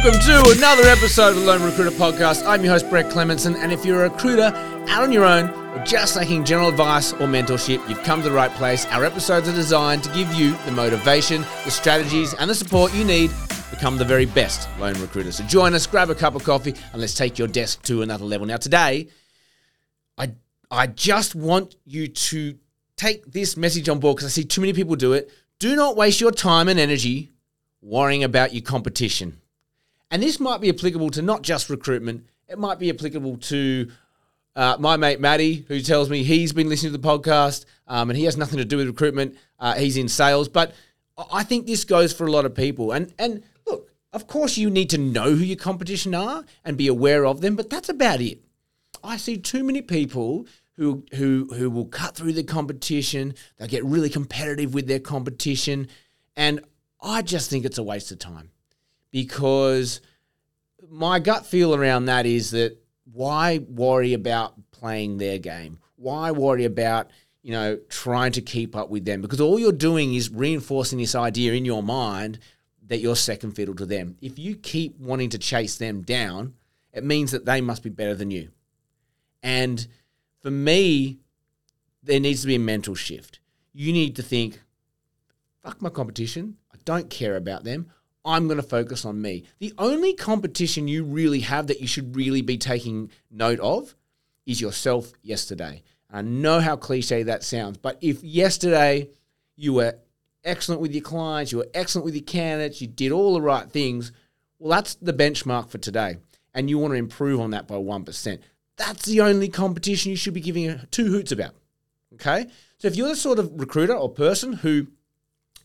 Welcome to another episode of the Lone Recruiter Podcast. I'm your host, Brett Clemenson, and if you're a recruiter out on your own or just seeking general advice or mentorship, you've come to the right place. Our episodes are designed to give you the motivation, the strategies, and the support you need to become the very best lone recruiter. So join us, grab a cup of coffee, and let's take your desk to another level. Now, today, I I just want you to take this message on board because I see too many people do it. Do not waste your time and energy worrying about your competition. And this might be applicable to not just recruitment, it might be applicable to uh, my mate Matty, who tells me he's been listening to the podcast um, and he has nothing to do with recruitment. Uh, he's in sales. But I think this goes for a lot of people. And, and look, of course, you need to know who your competition are and be aware of them, but that's about it. I see too many people who who who will cut through the competition. They get really competitive with their competition, and I just think it's a waste of time because my gut feel around that is that why worry about playing their game? Why worry about you know trying to keep up with them? Because all you're doing is reinforcing this idea in your mind that you're second fiddle to them. If you keep wanting to chase them down, it means that they must be better than you. And for me, there needs to be a mental shift. You need to think, fuck my competition. I don't care about them. I'm going to focus on me. The only competition you really have that you should really be taking note of is yourself yesterday. I know how cliche that sounds, but if yesterday you were excellent with your clients, you were excellent with your candidates, you did all the right things, well, that's the benchmark for today. And you want to improve on that by 1%. That's the only competition you should be giving two hoots about. Okay? So if you're the sort of recruiter or person who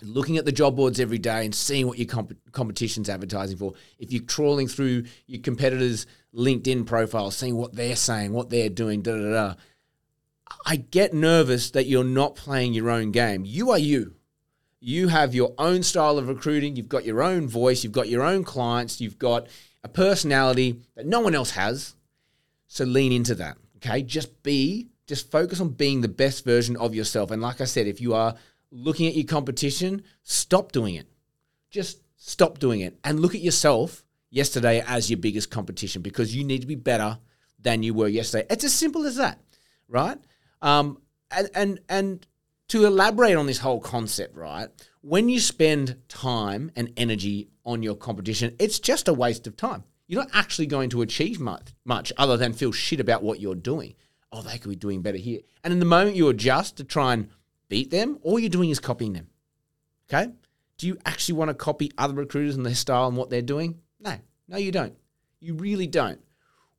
looking at the job boards every day and seeing what your comp- competition's advertising for, if you're trawling through your competitors' LinkedIn profiles, seeing what they're saying, what they're doing, da da da, I get nervous that you're not playing your own game. You are you. You have your own style of recruiting, you've got your own voice, you've got your own clients, you've got a personality that no one else has. So lean into that. Okay. Just be, just focus on being the best version of yourself. And like I said, if you are looking at your competition, stop doing it. Just stop doing it and look at yourself yesterday as your biggest competition because you need to be better than you were yesterday. It's as simple as that, right? Um, and and and to elaborate on this whole concept, right? When you spend time and energy on your competition, it's just a waste of time you're not actually going to achieve much, much other than feel shit about what you're doing. Oh, they could be doing better here. And in the moment you adjust to try and beat them, all you're doing is copying them. Okay? Do you actually want to copy other recruiters and their style and what they're doing? No, no, you don't. You really don't.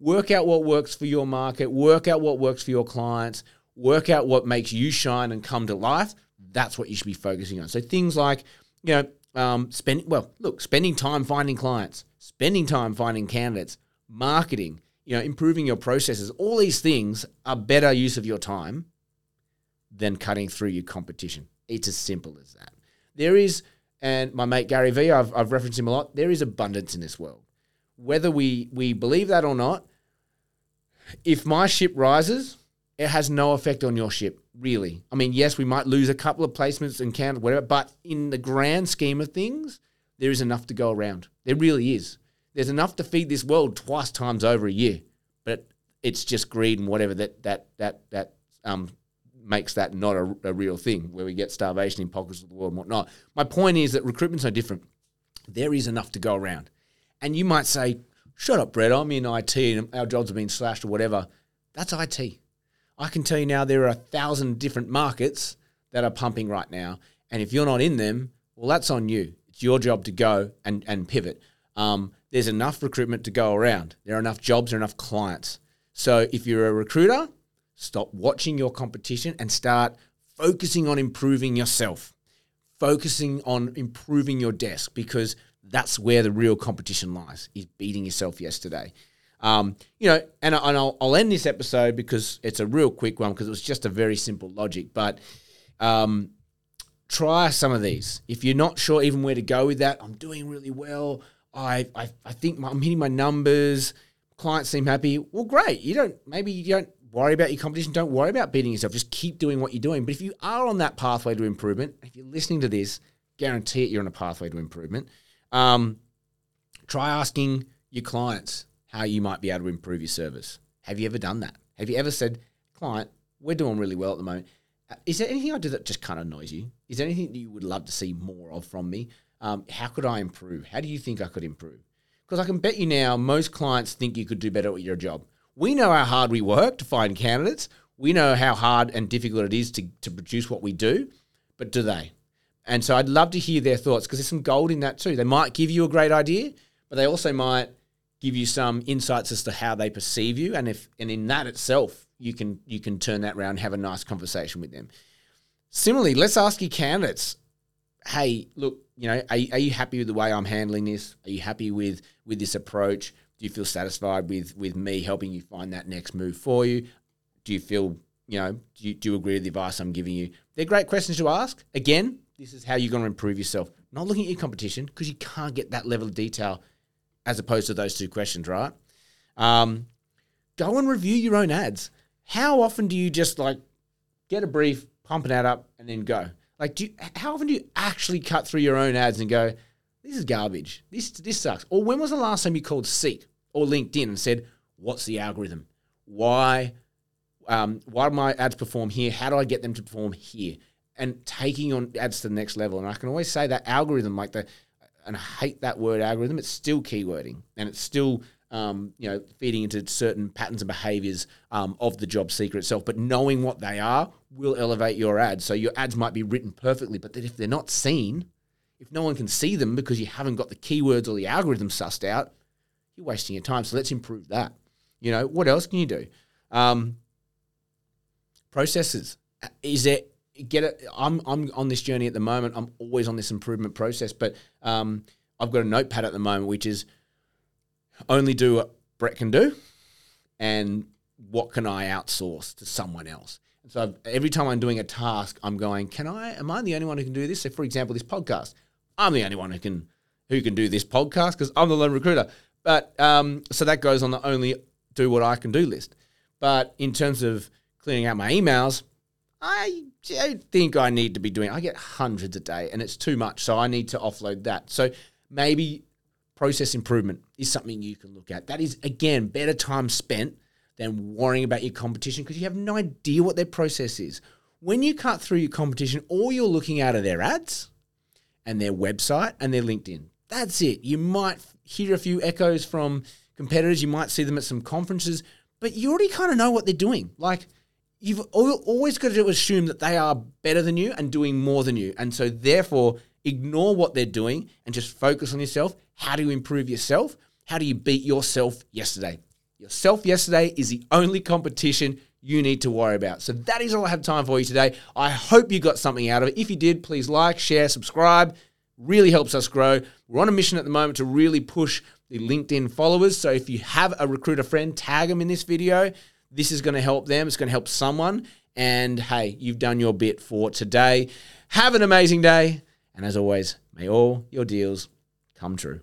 Work out what works for your market, work out what works for your clients, work out what makes you shine and come to life. That's what you should be focusing on. So things like, you know, um, spending well, look, spending time finding clients, spending time finding candidates, marketing, you know, improving your processes. All these things are better use of your time than cutting through your competition. It's as simple as that. There is, and my mate Gary Vee, I've, I've referenced him a lot. There is abundance in this world, whether we we believe that or not. If my ship rises, it has no effect on your ship, really. I mean, yes, we might lose a couple of placements and count whatever, but in the grand scheme of things, there is enough to go around. There really is. There's enough to feed this world twice times over a year, but it's just greed and whatever that that that that um makes that not a, a real thing where we get starvation in pockets of the world and whatnot. My point is that recruitment's no different. There is enough to go around, and you might say, "Shut up, Brett. I'm in IT and our jobs have been slashed or whatever." That's IT. I can tell you now there are a thousand different markets that are pumping right now. And if you're not in them, well, that's on you. It's your job to go and, and pivot. Um, there's enough recruitment to go around. There are enough jobs, there are enough clients. So if you're a recruiter, stop watching your competition and start focusing on improving yourself, focusing on improving your desk because that's where the real competition lies, is beating yourself yesterday. Um, you know, and, and I'll, I'll, end this episode because it's a real quick one because it was just a very simple logic. But um, try some of these. If you're not sure even where to go with that, I'm doing really well. I I, I think I'm hitting my numbers. Clients seem happy. Well, great. You don't maybe you don't worry about your competition. Don't worry about beating yourself. Just keep doing what you're doing. But if you are on that pathway to improvement, if you're listening to this, guarantee it you're on a pathway to improvement. Um, Try asking your clients how you might be able to improve your service. Have you ever done that? Have you ever said, client, we're doing really well at the moment. Uh, Is there anything I do that just kind of annoys you? Is there anything that you would love to see more of from me? Um, how could I improve? How do you think I could improve? Because I can bet you now, most clients think you could do better at your job. We know how hard we work to find candidates. We know how hard and difficult it is to, to produce what we do, but do they? And so I'd love to hear their thoughts because there's some gold in that too. They might give you a great idea, but they also might give you some insights as to how they perceive you. And if and in that itself, you can you can turn that around and have a nice conversation with them. Similarly, let's ask your candidates, hey, look, you know, are, are you happy with the way I'm handling this? Are you happy with with this approach? Do you feel satisfied with with me helping you find that next move for you? Do you feel, you know, do you, do you agree with the advice I'm giving you? They're great questions to ask. Again, this is how you're going to improve yourself. Not looking at your competition because you can't get that level of detail as opposed to those two questions, right? Um, go and review your own ads. How often do you just like get a brief, pump an ad up, and then go? Like, do you, how often do you actually cut through your own ads and go, "This is garbage. This this sucks"? Or when was the last time you called Seek or LinkedIn and said, "What's the algorithm? Why um, why do my ads perform here? How do I get them to perform here?" And taking on ads to the next level. And I can always say that algorithm, like the, and I hate that word algorithm. It's still keywording, and it's still um, you know feeding into certain patterns and behaviors um, of the job seeker itself. But knowing what they are will elevate your ads. So your ads might be written perfectly, but if they're not seen, if no one can see them because you haven't got the keywords or the algorithm sussed out, you're wasting your time. So let's improve that. You know what else can you do? Um, processes. Is there get it? I'm I'm on this journey at the moment. I'm always on this improvement process, but um, I've got a notepad at the moment which is only do what Brett can do, and what can I outsource to someone else. And so every time I'm doing a task, I'm going, can I? Am I the only one who can do this? So, for example, this podcast, I'm the only one who can who can do this podcast because I'm the lone recruiter. But um, so that goes on the only do what I can do list. But in terms of clearing out my emails, I don't think I need to be doing. I get hundreds a day, and it's too much. So I need to offload that. So maybe process improvement is something you can look at. That is again better time spent than worrying about your competition because you have no idea what their process is. When you cut through your competition, all you're looking at are their ads and their website and their LinkedIn. That's it. You might hear a few echoes from competitors. You might see them at some conferences, but you already kind of know what they're doing. Like you've always got to assume that they are better than you and doing more than you. And so therefore, ignore what they're doing and just focus on yourself. How do you improve yourself? How do you beat yourself yesterday? Yourself yesterday is the only competition you need to worry about. So that is all I have time for you today. I hope you got something out of it. If you did, please like, share, subscribe. Really helps us grow. We're on a mission at the moment to really push the LinkedIn followers. So if you have a recruiter friend, tag them in this video. This is going to help them. It's going to help someone. And hey, you've done your bit for today. Have an amazing day. And as always, may all your deals come true.